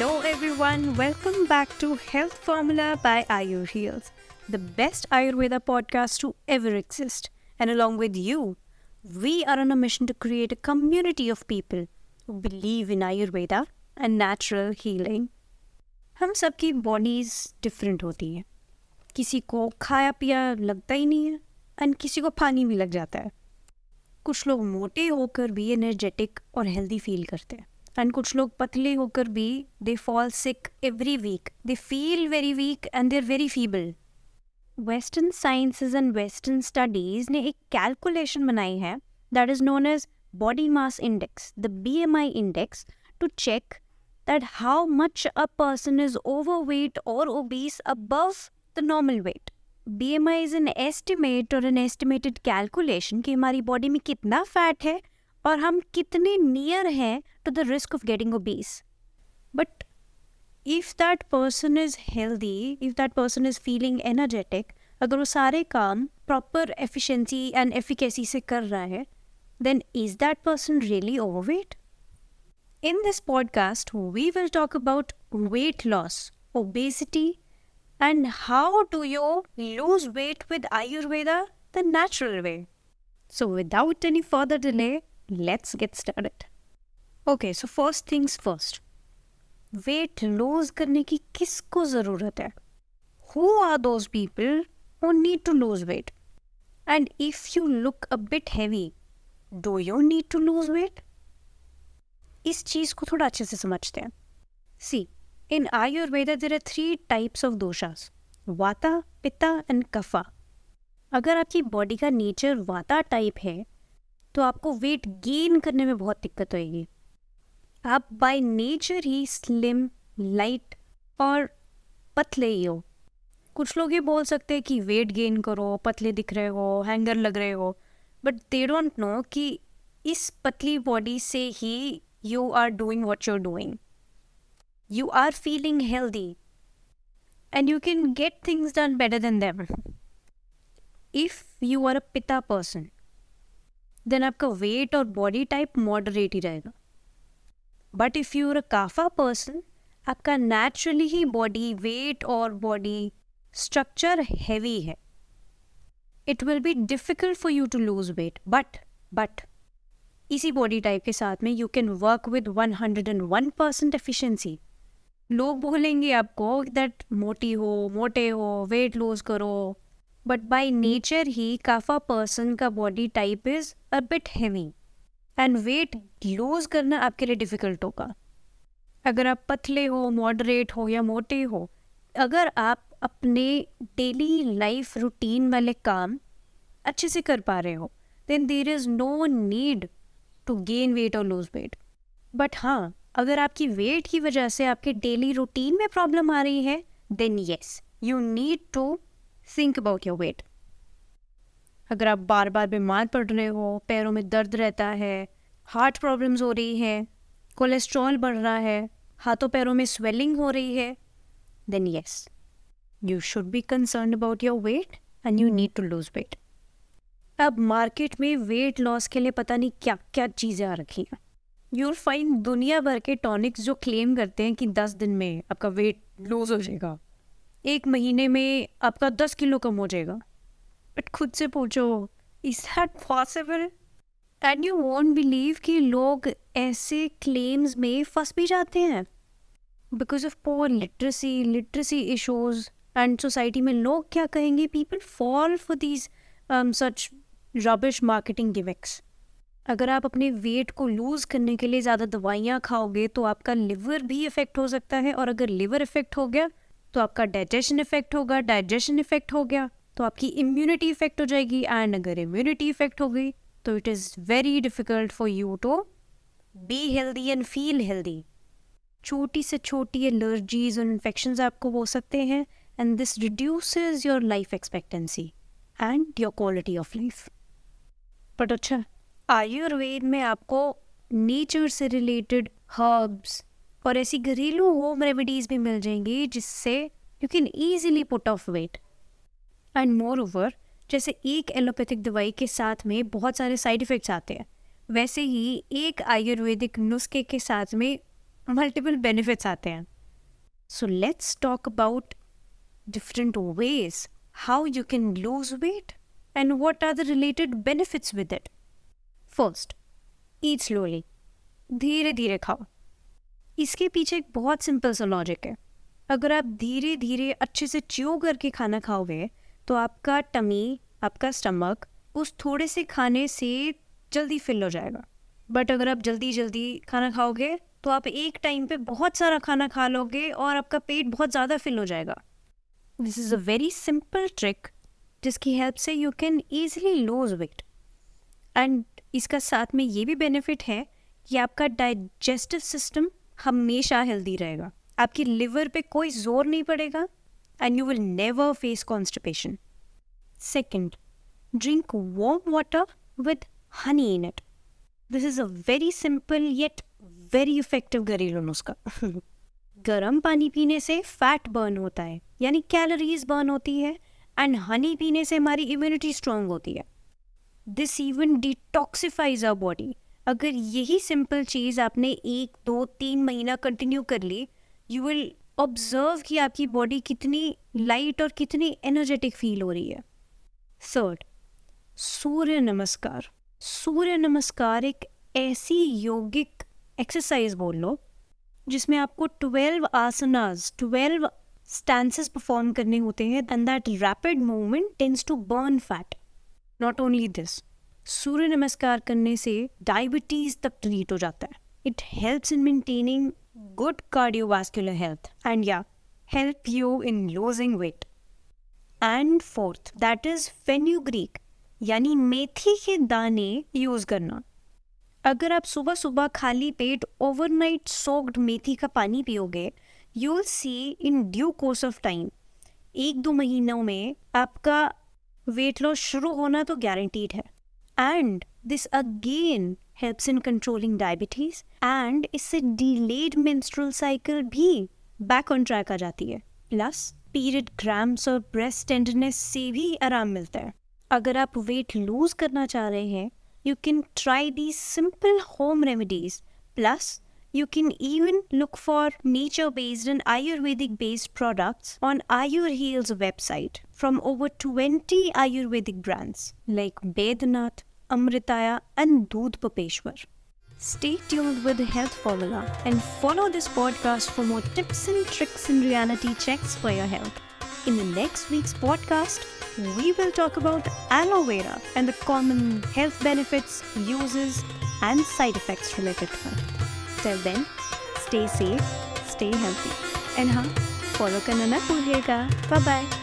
Hello, everyone. Welcome back to Health Formula by Ayur Heals, the best Ayurveda podcast to ever exist. And along with you, we are on a mission to create a community of people who believe in Ayurveda and natural healing. हम सबकी bodies different होती हैं किसी को खाया पिया लगता ही नहीं है एंड किसी को पानी भी लग जाता है कुछ लोग मोटे होकर भी एनर्जेटिक और हेल्दी फील करते हैं एंड कुछ लोग पतले होकर भी they fall sick every week they feel very weak and they're very feeble western sciences and western studies ने एक कैलकुलेशन बनाई है that is known as body mass index the B M I index to check that how much a person is overweight और obese above the normal weight B M I is an estimate और an estimated calculation कि हमारी body में कितना fat है और हम कितने नियर हैं to the risk of getting obese but if that person is healthy if that person is feeling energetic अगर वो सारे काम प्रॉपर एफिशिएंसी एंड एफिकेसी से कर रहा है then is that person really overweight In this podcast, we will talk about weight loss, obesity, and how do you lose weight with Ayurveda the natural way. So, without any further delay, let's get started okay so first things first weight lose करने की किसको ज़रूरत है? Who are those people who need to lose weight and if you look a bit heavy do you need to lose weight इस चीज़ को थोड़ा अच्छे से समझते हैं। See in Ayurveda there are three types of doshas vata pitta and कफा अगर आपकी बॉडी का नेचर वाता टाइप है तो आपको वेट गेन करने में बहुत दिक्कत होगी आप बाय नेचर ही स्लिम लाइट और पतले ही हो। कुछ लोग ये बोल सकते हैं कि वेट गेन करो, पतले दिख रहे हो, हैंगर लग रहे हो बट दे डोंट नो कि इस पतली बॉडी से ही you are doing what you're doing you are feeling healthy and you can get things done better than them if you are a pitta person then आपका weight और body type moderate ही रहेगा। But if you are a kapha person आपका naturally ही body weight और body structure heavy है। It will be difficult for you to lose weight but but इसी body type के साथ में you can work with 101 percent efficiency लोग बोलेंगे आपको दैट मोटी हो, मोटे हो वेट लूज करो। बट बाय नेचर ही काफा पर्सन का body type is a bit heavy and weight lose करना आपके लिए डिफ़िकल्ट होगा अगर आप पतले हो मॉडरेट हो या मोटे हो अगर आप अपने डेली लाइफ रूटीन वाले काम अच्छे से कर पा रहे हो then there is no need to gain weight और लूज वेट बट हाँ अगर आपकी वेट की वजह से आपके डेली रूटीन में प्रॉब्लम आ रही है then yes you need to think about your weight अगर आप बार बार बीमार पड़ रहे हो, पैरों में दर्द रहता है हार्ट प्रॉब्लम्स हो रही है कोलेस्ट्रॉल बढ़ रहा है, हाथों पैरों में स्वेलिंग हो रही है then yes you should be concern about your weight and you need to lose weight अब मार्केट में वेट लॉस के लिए पता नहीं क्या क्या चीज़ें आ रखी हैं। यूल फाइन दुनिया भर के टॉनिक्स जो क्लेम करते हैं कि दस दिन में आपका वेट लूज हो जाएगा। एक महीने में आपका दस किलो कम हो जाएगा। बट खुद से पूछो is that possible and you won't believe कि लोग ऐसे क्लेम्स में फंस भी जाते हैं। Because of poor literacy literacy issues and society में लोग क्या कहेंगे? People fall for these such rubbish marketing gimmicks अगर आप अपने वेट को लूज़ करने के लिए ज़्यादा दवाइयाँ खाओगे तो आपका लिवर भी इफ़ेक्ट हो सकता है। और अगर लिवर इफ़ेक्ट हो गया तो आपका डाइजेशन इफ़ेक्ट होगा डाइजेशन इफ़ेक्ट हो गया तो आपकी इम्यूनिटी इफ़ेक्ट हो जाएगी एंड अगर इम्यूनिटी इफ़ेक्ट हो गई तो it is very difficult for you to be healthy and feel healthy छोटी से छोटी एलर्जीज और इन्फेक्शन आपको हो सकते हैं and this reduces your life expectancy and your quality of life but अच्छा आयुर्वेद में आपको नेचर से रिलेटेड हर्ब्स और ऐसी घरेलू होम रेमेडीज़ भी मिल जाएँगी जिससे you can easily put off weight and moreover जैसे एक एलोपैथिक दवाई के साथ में बहुत सारे साइड इफ़ेक्ट्स आते हैं, वैसे ही एक आयुर्वेदिक नुस्खे के साथ में मल्टीपल बेनिफिट्स आते हैं. So let's talk about different ways how you can lose weight and what are the related benefits with it first eat slowly धीरे धीरे खाओ. इसके पीछे एक बहुत सिंपल सा लॉजिक है। अगर आप धीरे धीरे अच्छे से च्यू करके खाना खाओगे तो आपका टमी आपका स्टमक उस थोड़े से खाने से जल्दी फिल हो जाएगा। बट अगर आप जल्दी जल्दी खाना खाओगे तो आप एक टाइम पे बहुत सारा खाना खा लोगे और आपका पेट बहुत ज़्यादा फिल हो जाएगा। This is a very simple trick जिसकी हेल्प से you can easily lose weight and इसका साथ में ये भी बेनिफिट है कि आपका डाइजेस्टिव सिस्टम हमेशा हेल्दी रहेगा। आपकी लिवर पे कोई ज़ोर नहीं पड़ेगा and you will never face constipation second drink warm water with honey in it this is a very simple yet very effective घरेलू नुस्खा। गर्म पानी पीने से फैट बर्न होता है, यानी कैलोरीज बर्न होती है एंड हनी पीने से हमारी इम्यूनिटी स्ट्रांग होती है। This even detoxifies our body अगर यही सिंपल चीज़ आपने एक, दो, तीन महीना कंटिन्यू कर ली यू विल ऑब्ज़र्व कि आपकी बॉडी कितनी लाइट और कितनी एनर्जेटिक फील हो रही है। थर्ड सूर्य नमस्कार। सूर्य नमस्कार एक ऐसी योगिक एक्सरसाइज बोल लो, जिसमें आपको twelve asanas twelve stances perform करने होते हैं and that rapid movement tends to burn fat not only this Surya Namaskar करने से डायबिटीज़ तक ट्रीट हो जाता है। It helps in maintaining good cardiovascular health and या help you in losing weight and fourth that is fenugreek यानी मेथी के दाने यूज़ करना। अगर आप सुबह सुबह खाली पेट ओवरनाइट सोक्ड मेथी का पानी पियोगे you will see in due course of time एक दो महीनों में आपका वेट लॉस शुरू होना तो गारंटीड है। and this again helps in controlling diabetes and इससे डिलेड मेंस्ट्रुअल साइकिल भी बैक ऑन ट्रैक आ जाती है प्लस पीरियड क्रैम्प्स और ब्रेस्ट टेंडरनेस से भी आराम मिलता है अगर आप वेट लूज करना चाह रहे हैं you can try the simple home remedies plus you can even look for nature based and Ayurvedic based products on Ayurheal's website from over 20 Ayurvedic brands like Bednath, Amritaya, and Doodh Papeshwar. Stay tuned with the Health Formula and follow this podcast for more tips and tricks and reality checks for your health. In the next week's podcast, we will talk about aloe vera and the common health benefits, uses, and side effects related to it. Till then, stay safe, stay healthy. And हाँ, follow करना ना भूलिएगा. Bye bye.